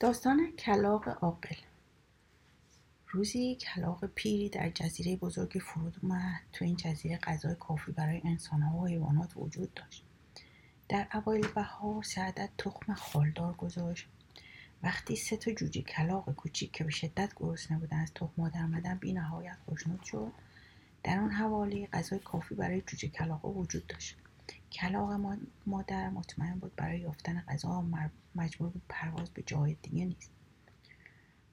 داستان کلاق عاقل. روزی کلاق پیری در جزیره بزرگی فرود اومد. تو این جزیره غذای کافی برای انسانها و حیوانات وجود داشت. در اوایل بهار سعدت تخم خالدار گذاشت. وقتی سه تا جوجه کلاق کوچیک که به شدت گرسنه بودن از تخم مادر آمدن بی نهایت خوشنود شد در اون حوالی غذای کافی برای جوجه کلاق وجود داشت. کلاق مادر مطمئن بود برای یافتن غذا مجبور بود پرواز به جای دیگه نیست.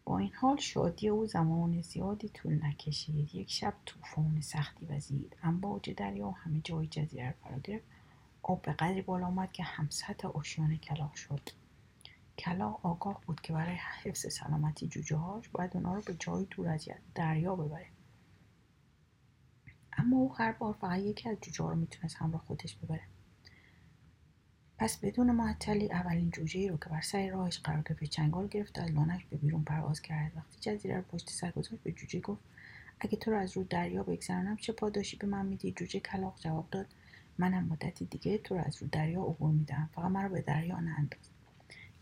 با این حال شادی او زمان زیادی طول نکشید. یک شب طوفان سختی وزید. امواج دریا و همه جای جزیره را فرا گرفت. آب به قدری بالا آمد که هم سطح آشیانه کلاق شد. کلاق آگاه بود که برای حفظ سلامتی جوجه هاش باید اونا رو به جایی دور از دریا ببره اما او هر بار فقط یکی از جوجه ها رو می‌تونست همراه خودش ببره. پس بدون معطلی اولین جوجه ای رو که بر سر راهش قرار گرفت چنگال گرفت از لانش به بیرون پرواز کرد. وقتی جزیره رو پشت سر گذاشت به جوجه گفت اگه تو رو از رو دریا بگذرانم چه پاداشی به من میدی؟ جوجه کلاق جواب داد منم مدتی دیگه تو رو از رو دریا عبور میدم فقط من رو به دریا نانداز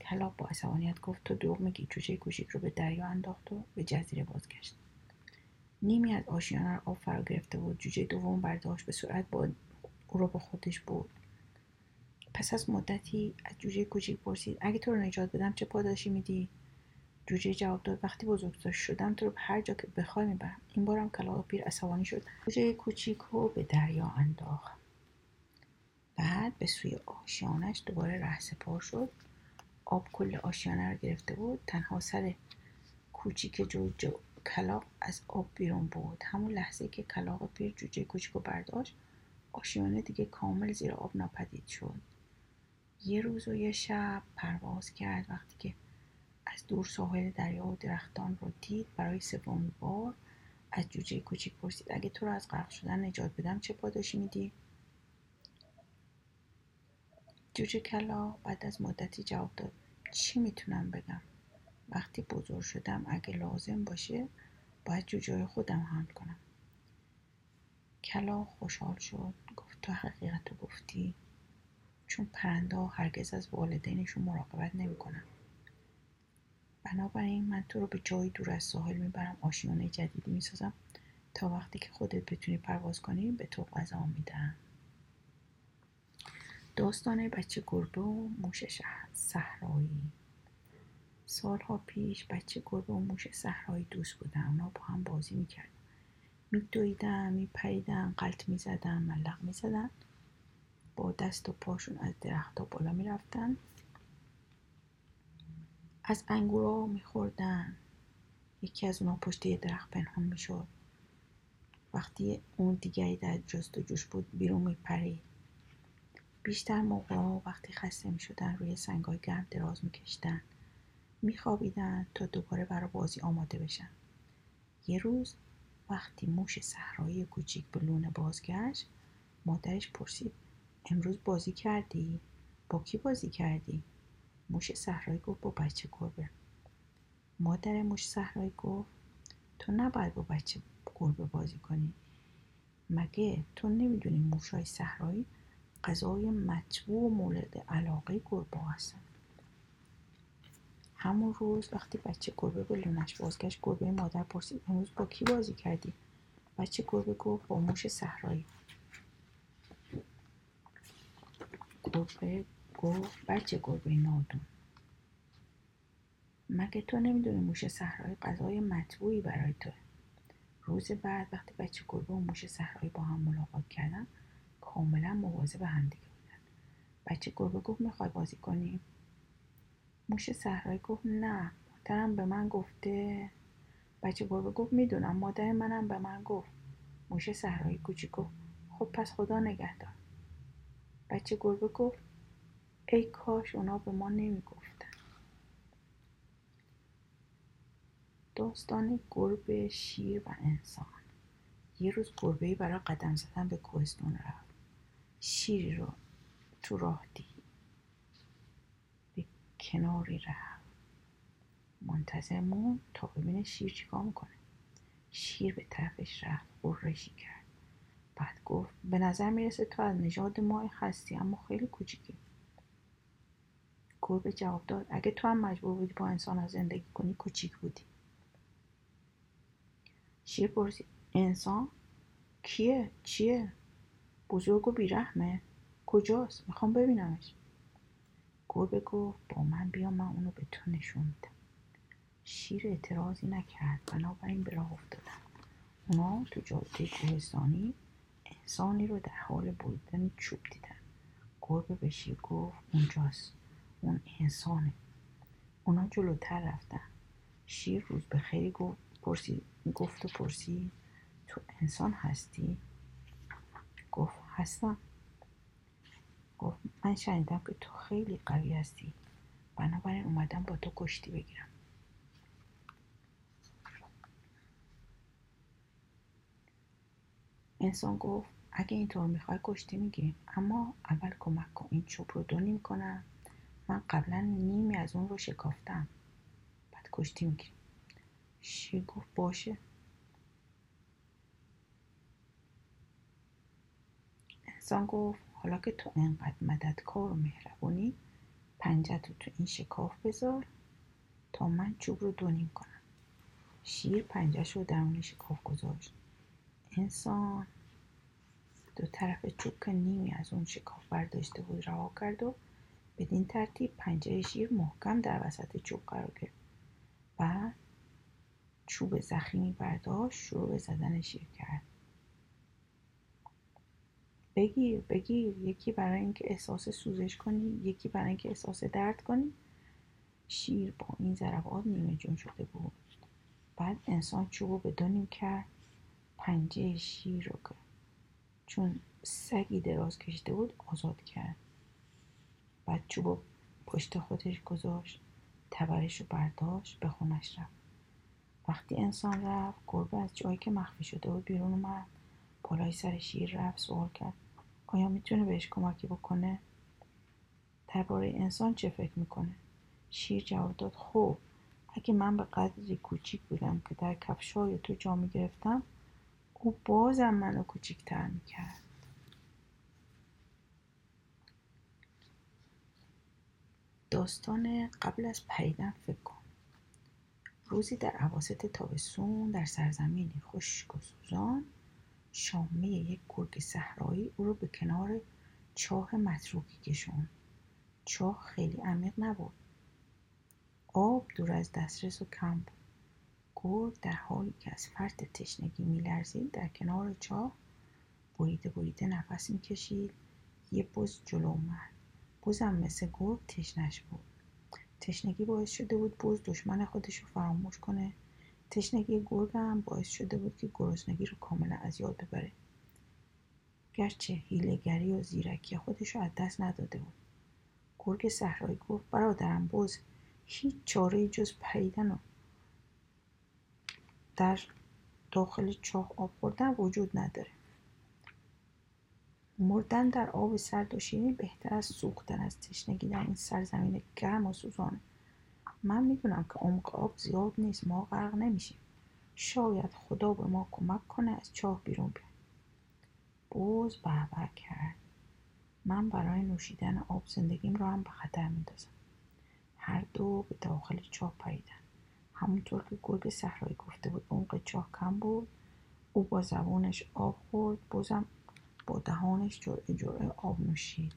کلاق با عصبانیت گفت تو دروغ میگی جوجه کوچیک رو به دریا انداخت و به جزیره بازگشت. نیمی از آشیانه رو آب فرا گرفته بود. جوجه دوم برداشت به سرعت با او رو به خودش بود پس از مدتی از جوجه کوچیک پرسید اگه تو رو نجات بدم چه پاداشی میدی؟ جوجه جواب داد وقتی بزرگتر شدم تو رو به هر جا که بخوای می‌برم. این بارم کلاق پیر عصبانی شد. جوجه کوچیک رو به دریا انداخت. بعد به سوی آشیانش دوباره ره شد. آب کل آشیانه رو گرفته بود. تنها سر کوچیک جوجه کلاق از آب بیرون بود همون لحظه که کلاق پیر جوجه کوچیک رو برداشت آشیانه دیگه کامل زیر آب ناپدید شد. یه روز و یه شب پرواز کرد. وقتی که از دور ساحل دریا و درختان رو دید برای سومین بار از جوجه کوچیک پرسید اگه تو رو از غرق شدن نجات بدم چه پاداشی میدی؟ جوجه کلا بعد از مدتی جواب داد چی می‌تونم بگم؟ وقتی بزرگ شدم اگه لازم باشه باید جوجه خودم حمل کنم. کلا خوشحال شد. گفت تو حقیقت رو گفتی؟ چون پرنده ها هرگز از والدینشون مراقبت نمی‌کنن بنابراین من تو رو به جایی دور از ساحل می‌برم آشیانه جدیدی می‌سازم تا وقتی که خودت بتونی پرواز کنی به تو غذا میدم داستان بچه گربه و موش صحرایی. سالها پیش بچه گربه و موش صحرایی دوست بودن. اونا با هم بازی می‌کردن. میدویدن میپریدن قلط می‌زدن ملق می‌زدن. با دست و پاشون از درختها بالا می‌رفتن. از انگورا میخوردن. یکی از اونا پشت یه درخت پنهان می‌شد. وقتی اون دیگری در جست و جوش بود بیرون میپرید بیشتر موقع وقتی خسته می‌شدن روی سنگای گرم دراز میکشیدن میخوابیدن تا دوباره برای بازی آماده بشن. یه روز وقتی موش صحرایی کوچیک به لونه بازگشت مادرش پرسید امروز بازی کردی؟ با کی بازی کردی؟ موش صحرایی گفت با بچه گربه. مادر موش صحرایی گفت تو نباید با بچه گربه بازی کنی. مگه تو نمی‌دونی موشای صحرایی غذای مطبوع و مورد علاقه گربه هستن؟ همون روز وقتی بچه گربه به لونش بازگشت گربه مادر پرسید امروز با کی بازی کردی؟ بچه گربه گفت با موش صحرایی. گربه گفت بچه گربه نادون. مگه تو نمی‌دونی موش صحرایی غذای مطبوعی برای تو؟ روز بعد وقتی بچه گربه و موش صحرایی با هم ملاقات کردن کاملا مواظب همدیگه بودن. بچه گربه گفت می‌خوای بازی کنیم موش صحرایی گفت نه. مادرم به من گفته. بچه گربه گفت می‌دونم. مادر منم به من گفت. موش صحرایی کوچیک گفت. خب پس خدا نگهدار. بچه گربه گفت ای کاش اونا به ما نمی‌گفتن. داستان گربه شیر و انسان. یه روز گربه برای قدم زدن به کوهستون رفت. شیری رو تو راه دید. کناری رفت. منتظر مون تا ببینه شیر چیکار می‌کنه. شیر به طرفش رفت قرشی کرد. بعد گفت به نظر می‌رسه تو از نژاد ما هستی اما خیلی کوچیکی. گربه جواب داد اگه تو هم مجبور بودی با انسان ها زندگی کنی کوچیک بودی. شیر پرسید انسان؟ کیه؟ چیه؟ بزرگ و بیرحمه. کجاست؟ می‌خوام ببینمش. گربه گفت با من بیا من اونو به تو نشون میدم شیر اعتراضی نکرد. بنابراین به راه افتادن اونا تو جاده کوهستانی انسانی رو در حال بریدن چوب دیدن. گربه به شیر گفت اونجاست. اون انسانه. اونا جلوتر رفتن. شیر روز به خیلی گفت پرسید گفت و پرسید تو انسان هستی؟ گفت هستم. گفت من شنیدم که تو خیلی قوی هستی. بنابراین اومدم با تو کشتی بگیرم. انسان گفت اگه اینطور می‌خوای کشتی می‌گیریم اما اول کمک کن این چوب رو دو نیم کنم. من قبلا نیمی از اون رو شکافتم. بعد کشتی می‌گیریم شیر گفت؟ باشه. انسان گفت حالا که تو انقدر مددکار و مهربونی پنجت رو تو این شکاف بذار تا من چوب رو دونیم کنم. شیر پنجش رو درون شکاف گذاشت. انسان دو طرف چوب که نیمی از اون شکاف برداشته بود رها کرد و بدین ترتیب پنجه شیر محکم در وسط چوب قرار گرفت. بعد چوب زخیمی برداشت شروع به زدن شیر کرد. بگیر بگیر یکی برای اینکه احساس سوزش کنی یکی برای اینکه احساس درد کنی. شیر با این ضربات نیمه جون شده بود. بعد انسان چوب رو به دو کرد. پنجه شیر رو که چون سگی دراز کشیده بود آزاد کرد. بعد چوب پشت خودش گذاشت. تبرش رو برداشت به خونش رفت. وقتی انسان رفت گربه از جایی که مخفی شده بود بیرون اومد. بالای سر شیر رفت سوال کرد. آیا می‌تونه بهش کمکی بکنه؟ درباره انسان چه فکر می‌کنه؟ شیر جواب داد خب اگه من به قدری کوچیک بودم که در کفشای تو جا می‌گرفتم او بازم منو کوچیکتر می‌کرد. داستان قبل از پریدن فکر کن. روزی در عواسط تابستون در سرزمینی خشک و شامه یک گرگ صحرایی او رو به کنار چاه متروکی کشون چاه خیلی عمیق نبود. آب دور از دسترس و کم بود. گرگ در حالی که از فرط تشنگی میلرزید در کنار چاه بریده بریده نفس می‌کشید. یه بز جلو اومد. بزم مثل گرگ تشنش بود. تشنگی باعث شده بود بز دشمن خودش رو فراموش کنه. تشنگی گرگ هم باعث شده بود که گرسنگی رو کاملا از یاد ببره. گرچه هیلگری و زیرکی خودش رو از دست نداده بود. گرگ صحرایی گفت برادرم بز هیچ چاره جز پریدن و در داخل چاه آب خوردن وجود نداره. مردن در آب سرد و شیرین بهتر از سوختن از تشنگی در این سرزمین گرم و سوزانه. من می‌دونم که عمق آب زیاد نیست ما غرق نمیشیم. شاید خدا به ما کمک کنه از چاه بیرون بیایم. بوز بهبه کرد. من برای نوشیدن آب زندگیم را هم به خطر میندازم. هر دو به داخل چاه پریدن. همونطور که گرگ صحرایی گفته بود عمق چاه کم بود. او با زبانش آب خورد بازم با دهانش جرعه جرعه آب نوشید.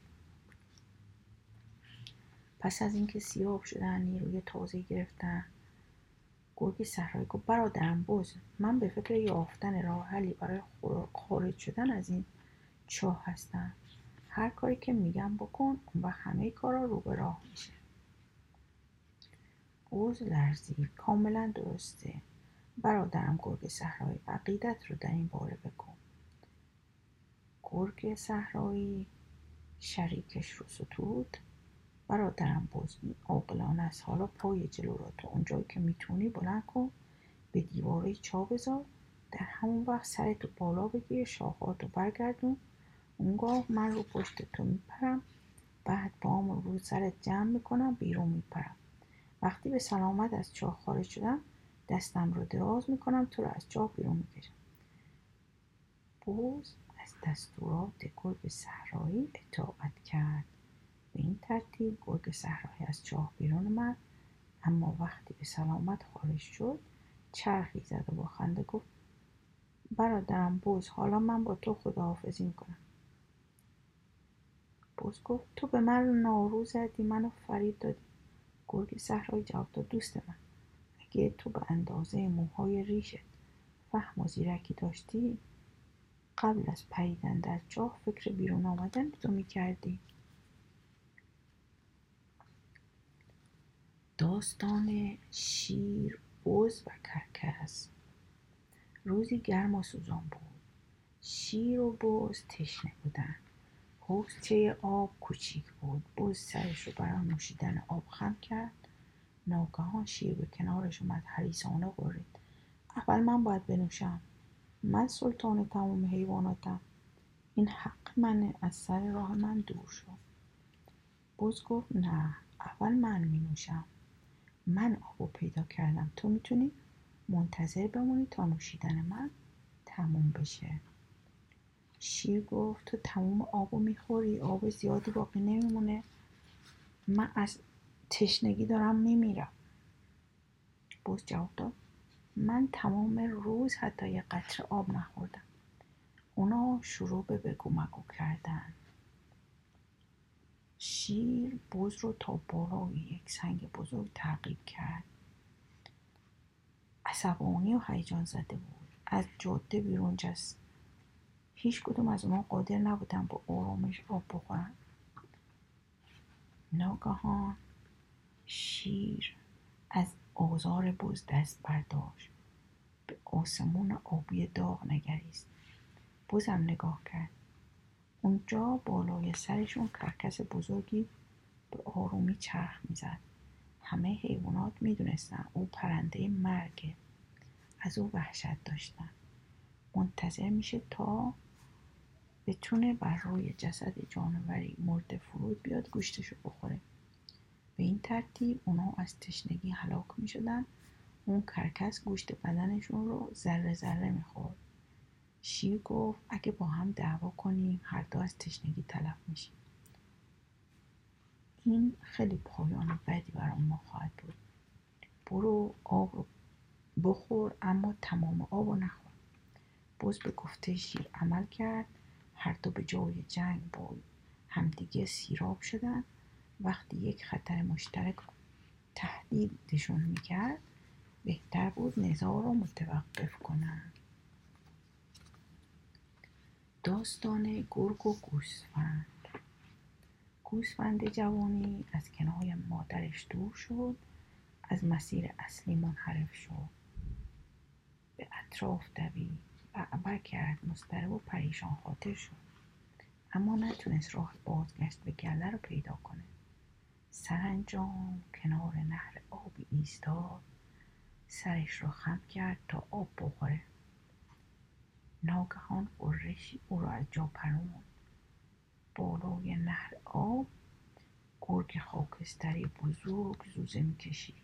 پس از اینکه سیاه شدن نیروی تازه گرفتن. گرگ صحرایی گفت برادرم بز من به فکر یافتن راه حلی برای خارج شدن از این چاه هستم. هر کاری که میگم بکن وقت همه کارا رو به راه میشه. بز لرزید. کاملا درسته. برادرم گرگ صحرایی عقیدت رو در این باره بکن گرگ صحرایی شریکش رو ستود. برادرم بزمی عاقلانه است حالا پای جلو را تا اونجایی که می‌تونی بلند کن به دیواره چا بذار در همون وقت سرتو بالا بگیر شاخاتو برگردون. اونگاه من رو پشت تو میپرم بعد بام رو سرت جمع می‌کنم بیرون میپرم. وقتی به سلامت از چاه خارج شدم دستم رو دراز می‌کنم تو رو از چاه بیرون می‌کشم. بوز از دستورات گرگ صحرایی اطاعت کرد. به این ترتیب گرگ صحرایی از چاه بیرون اومد اما وقتی به سلامت خارج شد چرخی زد و با خنده گفت برادرم بوز حالا من با تو خداحافظی می‌کنم. بوز گفت تو به من نارو زدی منو فرید دادی. گرگ صحرایی جواب داد دوست من اگه تو به اندازه موهای ریشت فهم و زیرکی داشتی قبل از پریدن در چاه فکر بیرون آمدن تو می‌کردی. داستان شیر بز و کرکس. روزی گرم و سوزان بود. شیر و بز تشنه بودن. حوزچه آب کوچیک بود. بز سرش رو برای نوشیدن آب خم کرد. ناگهان شیر به کنارش اومد. حریصانه قرید اول من باید بنوشم. من سلطان تمام حیواناتم. این حق منه. از سر راه من دور شو. بز گفت نه. اول من می نوشم من آبو پیدا کردم. تو می‌تونی منتظر بمونی تا نوشیدن من تموم بشه. شیر گفت تو تموم آبو می‌خوری آب زیادی باقی نمیمونه. من از تشنگی دارم میمیرم. بز جواب داد. من تمام روز حتی یه قطره آب نخوردم. اونا شروع به بگو مگو کردن. شیر بز رو تا بالای یک سنگ بزرگ تعقیب کرد. عصبانی و هیجان زده بود. از جاده بیرون جست. هیچ کدوم از اونا قادر نبودن با آرامش آب بخورن. ناگهان شیر از آزار بز دست برداشت. به آسمون آبی داغ نگریست. بزم نگاه کرد. اونجا بالای سرشون کرکس بزرگی به آرومی چرخ می‌زد. همه حیوانات می‌دونستن او پرنده مرگه از او وحشت داشتن. منتظر میشه تا بتونه بر روی جسد جانوری مرده فرود بیاد گوشتشو بخوره. به این ترتیب اونا از تشنگی هلاک می‌شدن. اون کرکس گوشت بدنشون رو ذره ذره می‌خورد. شیر گفت اگه با هم دعوا کنیم هر دو از تشنگی تلف میشیم. این خیلی پایان بدی برای ما خواهد بود. برو آب بخور اما تمام آب رو نخور. بز به گفته شیر عمل کرد. هر دو به جای جنگ با همدیگه سیراب شدن. وقتی یک خطر مشترک تهدیدشون می‌کرد بهتر بود نزاع رو متوقف کنن. داستان گرگ و گوسفند. گوسفند جوانی از کنار مادرش دور شد از مسیر اصلی منحرف شد. به اطراف دوید بعبع کرد مضطرب و پریشان خاطر شد. اما نتونست راه بازگشت به گله رو پیدا کنه. سرانجام کنار نهر آبی ایستاد سرش رو خم کرد تا آب بخوره. ناگهان غرشی او را از جا پروند. بالای نهر آب گرگ خاکستری بزرگ زوزه می‌کشید.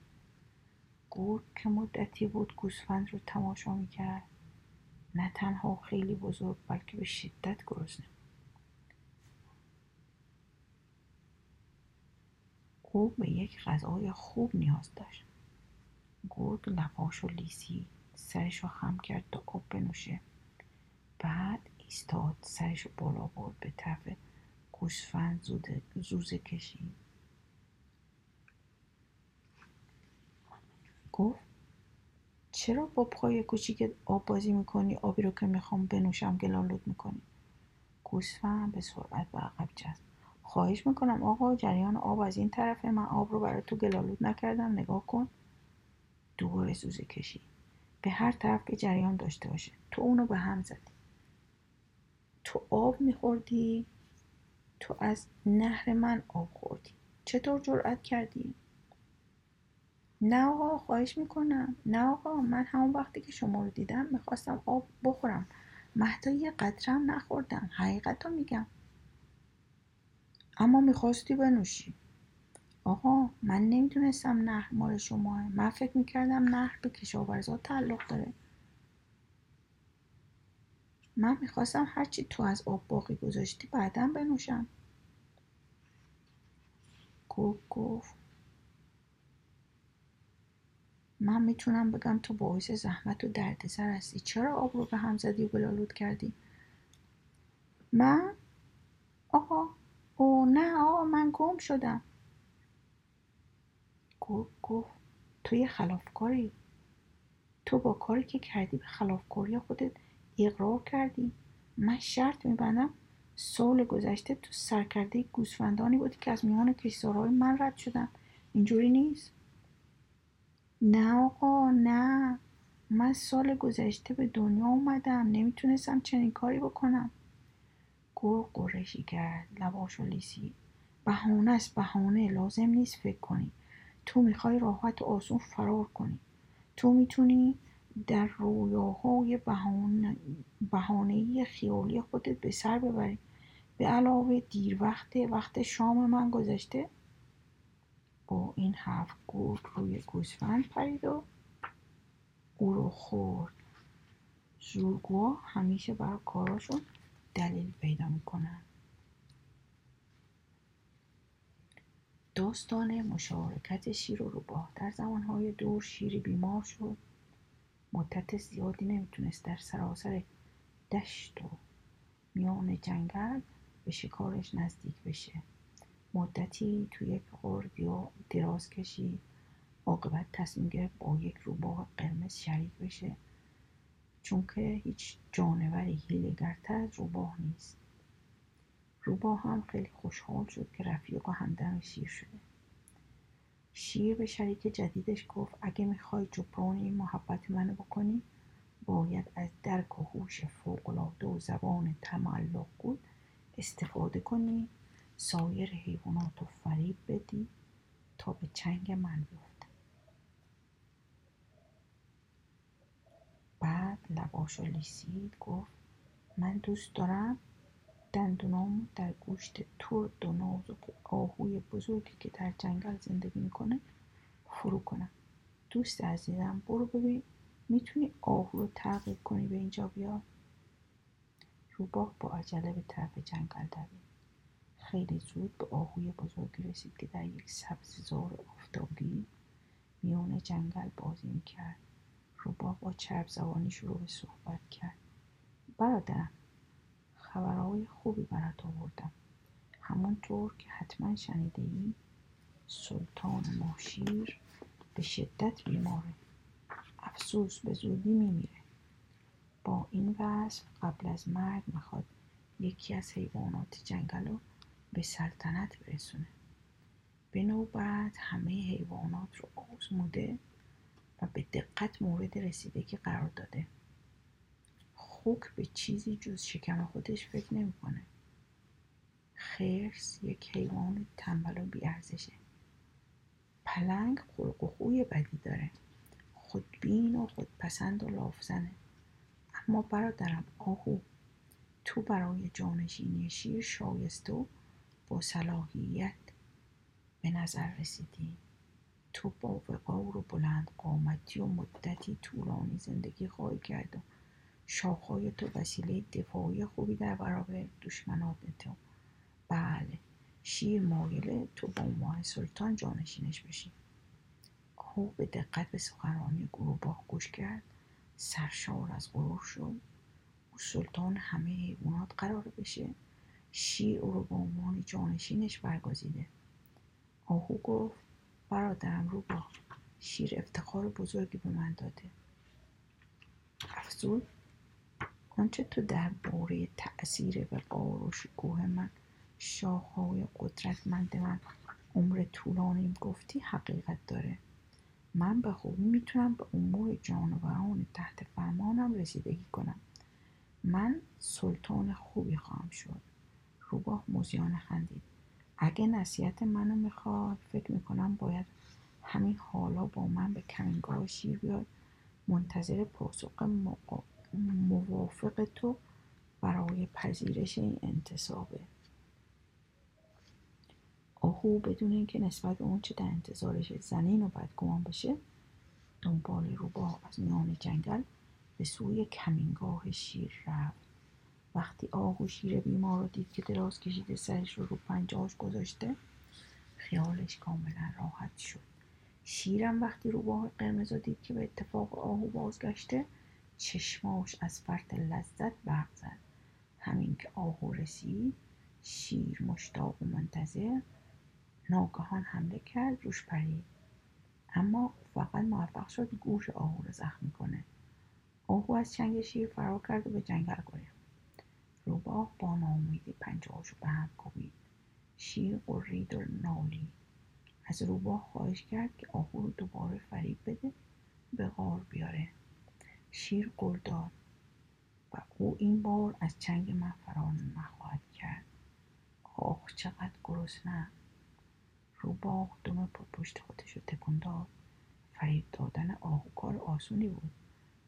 گرگ که مدتی بود گوسفند رو تماشا می‌کرد. نه تنها خیلی بزرگ بلکه به شدت گرسنه او به یک غذای خوب نیاز داشت. گرگ لباش و لیسی سرش رو خم کرد تا آب بنوشه. بعد ایستاد سرش رو بالا برد به طرف گوسفند زوزه کشید گفت چرا با پای کوچیک آب بازی می‌کنی؟ آبی رو که می‌خوام بنوشم گلالود می‌کنی. گوسفند به سرعت به عقب جست خواهش می‌کنم آقا جریان آب از این طرفه من آب رو برای تو گلالود نکردم. نگاه کن. دوباره زوزه کشید به هر طرف که جریان داشته باشه. تو اونو به هم زدی. تو آب میخوردی؟ تو از نهر من آب خوردی. چطور جرأت کردی؟ نه آقا خواهش می‌کنم. نه آقا من همون وقتی که شما رو دیدم می‌خواستم آب بخورم. مهدا یه قطرم نخوردم. حقیقت رو میگم. اما می‌خواستی بنوشی. آقا من نمی‌دونستم نهر مال شماه من فکر می‌کردم نهر به کشاورزا تعلق داره. من می‌خواستم هرچی تو از آب باقی گذاشتی بعدا بنوشم. گرگ گفت. من می‌تونم بگم تو باعث زحمت و دردسر هستی. چرا آب رو به هم زدی و بلالود کردی؟ من؟ آقا. او نه آقا من گم شدم. گفت. تو یه خلافکاری. تو با کاری که کردی به خلافکاری خودت اقرار کردی. من شرط میبندم سال گذشته تو سرکرده گوسفندانی بودی که از میان کشتارهای من رد شدن اینجوری نیست. نه آقا نه. من سال گذشته به دنیا اومدم. نمی‌تونستم چنین کاری بکنم. گرگ قرشی کرد لباشو لیسی بهانه است بهانه. لازم نیست فکر کنی. تو می‌خوای راحت و آسون فرار کنی. تو می‌تونی در رویاهای بهانهای خیالی خودت به سر ببری. به علاوه دیر وقت وقت شام من گذشته با این حرف گرگ روی گوسفند پرید و او رو خورد. زورگوها همیشه برای کاراشون دلیل پیدا می‌کنن. داستان مشارکت شیر و روباه در زمانهای دور شیری بیمار شد. مدت زیادی نمی‌تونست در سراسر دشت و میان جنگل به شکارش نزدیک بشه. مدتی توی یک غار دراز کشید عاقبت تصمیم گرفت با یک روباه قرمز شریک بشه. چون که هیچ جانوری هیلگرتر از روباه نیست. روباه هم خیلی خوشحال شد که رفیق و همدم شیر شده. شیر به شریک جدیدش گفت اگه می‌خوای جبران این محبت منو بکنی باید از درک و هوش فوقالعاده و زبان تملق بود استفاده کنی سایر حیوانات رو فریب بدی تا به چنگ من بیفته. بعد لباشو لیسید گفت من دوست دارم دندونام در گوشت ترد و نازک آهوی بزرگی که در جنگل زندگی می‌کنه فرو کنم دوست عزیزم برو ببین می‌تونی آهو رو تغییر کنی به اینجا بیا روباه با عجله به طرف جنگل دوید خیلی زود به آهوی بزرگی رسید که در یک سبزیزار آفتابی میان جنگل بازی می‌کرد روباه با چرب زبانی شروع به صحبت کرد برادرم خبرهای خوبی برات آوردم. همانطور که حتما شنیده ای سلطان ماشیر به شدت بیماره. افسوس به زودی میمیره. با این وصف قبل از مرگ می‌خواد یکی از حیوانات جنگل رو به سلطنت برسونه. به نوبت همه حیوانات رو آزموده و به دقت مورد رسیدگی قرار داده. خوک به چیزی جز شکم خودش فکر نمی‌کنه. خرس یک حیوان تنبل و بیارزشه. پلنگ خلق و خوی بدی داره. خودبین و خودپسند و لافزنه. اما برادرم آهو. تو برای جانشینی شیر شایسته و با صلاحیت به نظر رسیدی. تو با وقار و بلند قامتی و مدتی طولانی زندگی خواهی کرد شاخهای تو وسیله دفاعی خوبی در برابر دشمنات تو بله شیر مایله تو با عنوان سلطان جانشینش بشی. آهو به دقت به سخنرانی گروباه گوش کرد. سرشار از غرور شد. او سلطان همه حیوانات قرار بشه. شیر او رو به عنوان جانشینش برگزیده. آهو گفت برادرم رو با شیر افتخار بزرگی به من داده. افزود؟ آنچه تو در باره تأثیر وقار و شکوه من شاخهای قدرتمند من عمر طولانیم گفتی حقیقت داره. من به خوبی می‌تونم به امور جانوران تحت فرمانم رسیدگی کنم. من سلطان خوبی خواهم شد. روباه موزیان خندید. اگه نصیحت منو می‌خواد فکر می‌کنم باید همین حالا با من به کمینگاه شیر بیاد. منتظر پاسخ موافق تو برای پذیرش این انتصابه. آهو بدون اینکه نسبت به اونچه در انتظارش زنین و بدگمان بشه دنبال روباه از میان جنگل به سوی کمینگاه شیر رفت. وقتی آهو شیر بیمار رو دید که دراز کشیده سرش رو رو پنجاش گذاشته خیالش کاملا راحت شد. شیرم وقتی روباه قرمز دید که به اتفاق آهو بازگشته چشماش از فرط لذت برق زد. همین که آهو رسید شیر مشتاق و منتظر ناگهان حمله کرد روش پرید. اما فقط موفق شد گوش آهو رو زخمی کنه. آهو از چنگ شیر فرار کرد و به جنگل گریخت روباه با ناامیدی پنجهاشو به هم کوبید. شیر قرید و نالید. از روباه خواهش کرد که آهو رو دوباره فریب بده به غار بیاره. شیر قول داد و او این بار از چنگ من فرار نخواهد کرد. آه چقدر گرسنه. روباه دم پشت خودش رو تکون داد. فریب دادن آهو کار آسونی بود.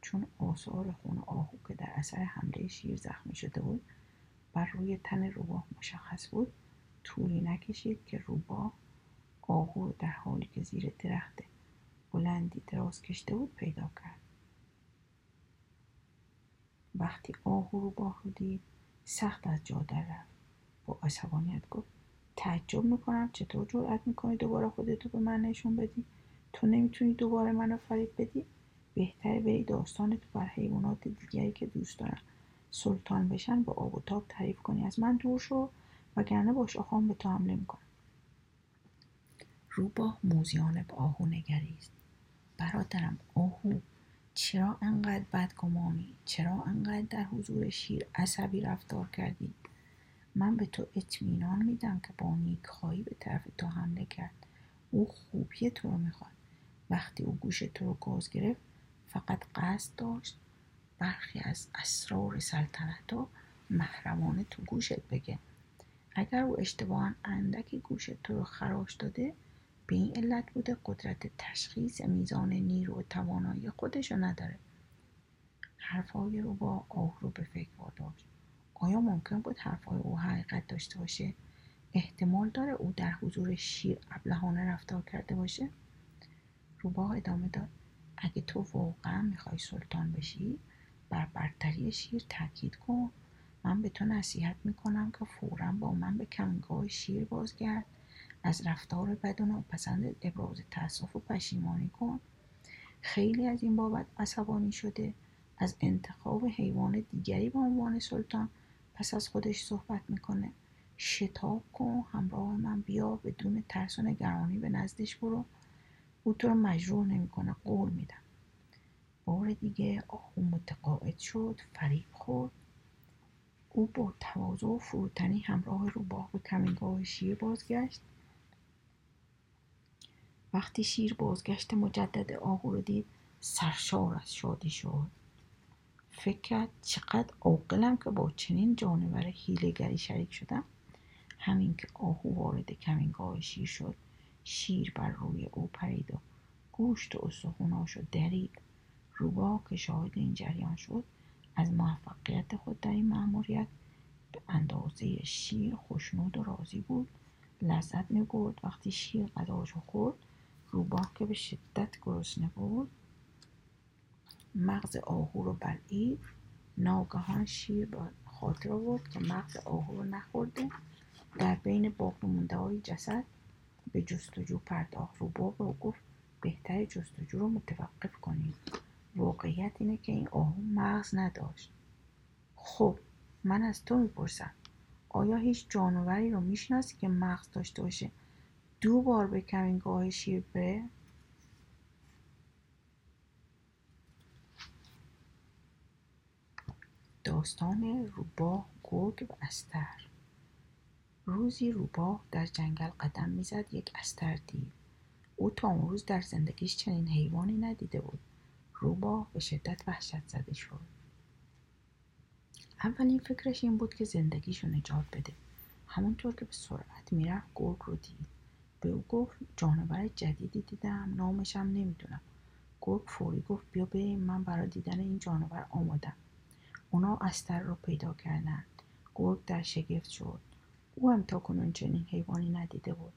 چون آثار خون آهو که در اثر حمله شیر زخمی شده بود بر روی تن روباه مشخص بود. طولی نکشید که روباه آهو در حالی که زیر درخت بلندی دراز کشته بود پیدا کرد. وقتی آهو رو دید سخت از جا در رفت. با عصبانیت گفت تعجب می‌کنم چطور جرأت می‌کنی دوباره خودتو به من نشون بدی؟ تو نمی‌تونی دوباره منو فریب بدی؟ بهتره بری داستان تو بر حیوانات دیگری که دوست دارن. سلطان بشن با آب و تاب تعریف کنی. از من دور شو وگرنه با شاخام به تو حمله می‌کنم. روباه موزیانه به آهو نگریست. برادرم آهو چرا انقدر بدگمانی چرا انقدر در حضور شیر عصبی رفتار کردی؟ من به تو اطمینان میدم که با نیکخواهی به طرف تو حمله کرد. او خوبی تو رو می‌خواد. وقتی او گوش تو رو گاز گرفت فقط قصد داشت برخی از اسرار سلطنت ها محرمانه تو گوشت بگه. اگر او اشتباها اندکی گوش تو رو خراش داده به این علت بوده قدرت تشخیص میزان نیرو و توانایی خودش رو نداره. حرفهای رو با آه رو به فکر واداشت. آیا ممکن بود حرفهای او حقیقت داشته باشه؟ احتمال داره او در حضور شیر ابلهانه رفتار کرده باشه؟ روباه ادامه داد. اگه تو واقعا می‌خوای سلطان بشی بر برتری شیر تاکید کن. من به تو نصیحت می‌کنم که فورا با من به کمگاه شیر بازگرد. از رفتار بد و ناپسند ابراز تاسف و پشیمانی کن. خیلی از این بابت عصبانی شده. از انتخاب حیوان دیگری به عنوان سلطان پس از خودش صحبت می‌کنه. شتاب کن همراه من بیا بدون ترس و نگرانی به نزدش برو. او تو رو مجروح نمی‌کنه قول میدم. بار دیگه آهو متقاعد شد فریب خورد. او با تواضع و فروتنی همراه روباه به کمینگاه شیر بازگشت. وقتی شیر بازگشت مجدد آهو رو دید سرشار از شادی شد. فکر کرد چقدر عاقلم که با چنین جانور هیلگری شریک شدم. همین که آهو وارد کمینگاه شیر شد شیر بر روی او پرید و گوشت و استخوناش درید. روباه که شاهد این جریان شد از موفقیت خود در این مأموریت به اندازه شیر خوشنود و راضی بود. لذت می‌برد وقتی شیر غذاش خورد. روباه که به شدت گرسنه بود. مغز آهو رو بلعید. ناگهان شیر با خاطر آورد که مغز آهو رو نخورده. در بین باقی مونده های جسد به جستجو پرداخت. روباه به او گفت بهتر جستجو رو متوقف کنید. واقعیت اینه که این آهو مغز نداشت. خب من از تو می‌پرسم آیا هیچ جانوری رو می‌شناسی که مغز داشته باشه؟ دو بار به کمینگاه شیر بره. داستان روباه گرگ و استر. روزی روباه در جنگل قدم می‌زد یک استر دید. او تا اون روز در زندگیش چنین حیوانی ندیده بود. روباه به شدت وحشت زده شد. اولین فکرش این بود که زندگیشو نجات بده. همونطور که به سرعت می‌رفت گرگ رو دید. به او گفت جانور جدیدی دیدم نامشم نمی‌دونم. گرگ فوری گفت بیا بریم من برای دیدن این جانور آمادم. اونا استر رو پیدا کردند. گرگ در شگفت شد. او هم تا کنون چنین حیوانی ندیده بود.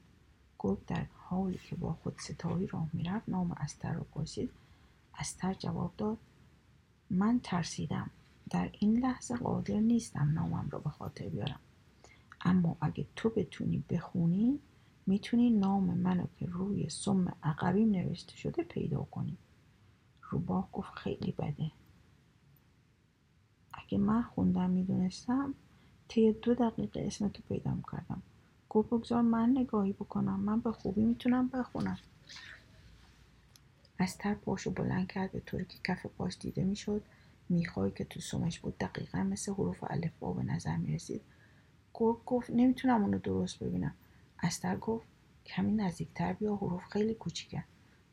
گرگ در حالی که با خود ستایی راه می‌رفت نام استر رو پرسید. استر جواب داد من ترسیدم. در این لحظه قادر نیستم نامم را به خاطر بیارم. اما اگه تو بتونی بخونی می‌تونی نام منو که روی سم عقبیم نوشته شده پیدا کنی. روباه گفت خیلی بده. اگه من خوندم می‌دونستم طی دو دقیقه اسمتو پیدا می‌کردم گفت بگذار من نگاهی بکنم. من به خوبی می‌تونم بخونم. استر پاشو بلند کرد. به طوری که کف پاش دیده می‌شد میخوایی که تو سمش بود. دقیقا مثل حروف الفبا به نظر می‌رسید. گرگ گفت نمی‌تونم اونو درست ببینم. استر گفت کمی نزدیکتر بیا حروف خیلی کوچیکن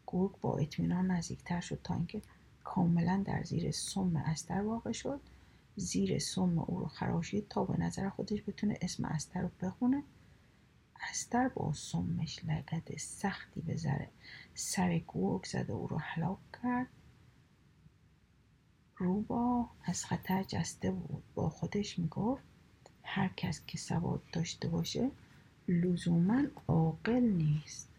گرگ با اطمینان نزدیکتر شد تا اینکه کاملا در زیر سم استر واقع شد. زیر سم او رو خراشید تا به نظر خودش بتونه اسم استر رو بخونه. استر با سمش لگد سختی به ذره سر گرگ زد و او رو هلاک کرد. روبا از خطر جسته بود. با خودش می‌گفت هر کس که سواد داشته باشه لزوما عاقل نیست.